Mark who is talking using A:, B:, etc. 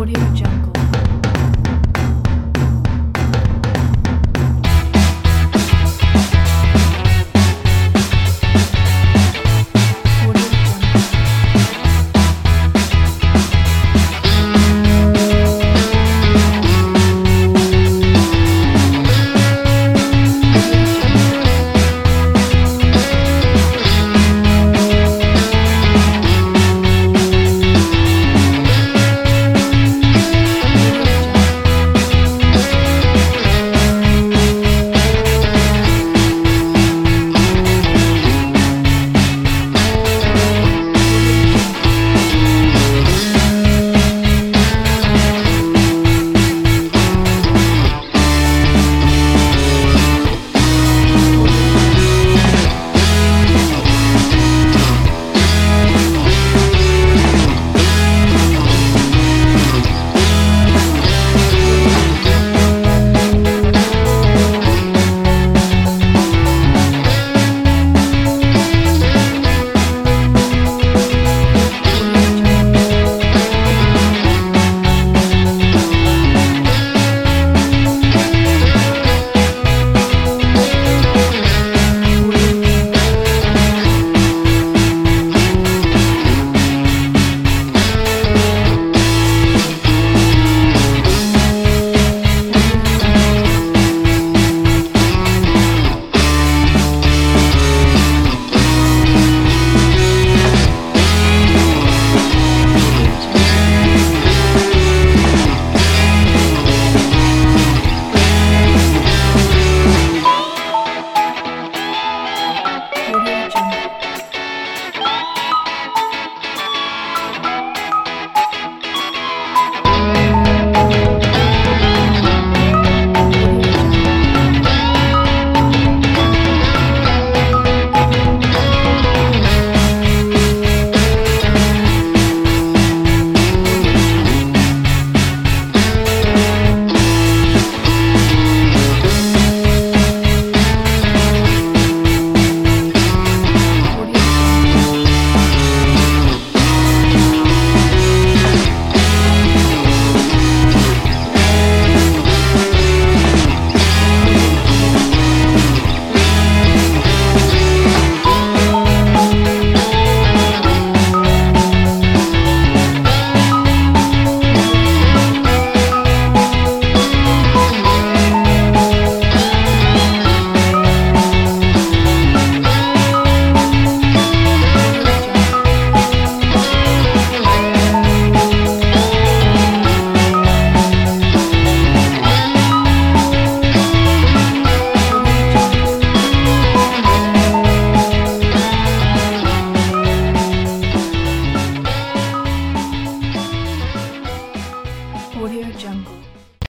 A: Audio Jungle.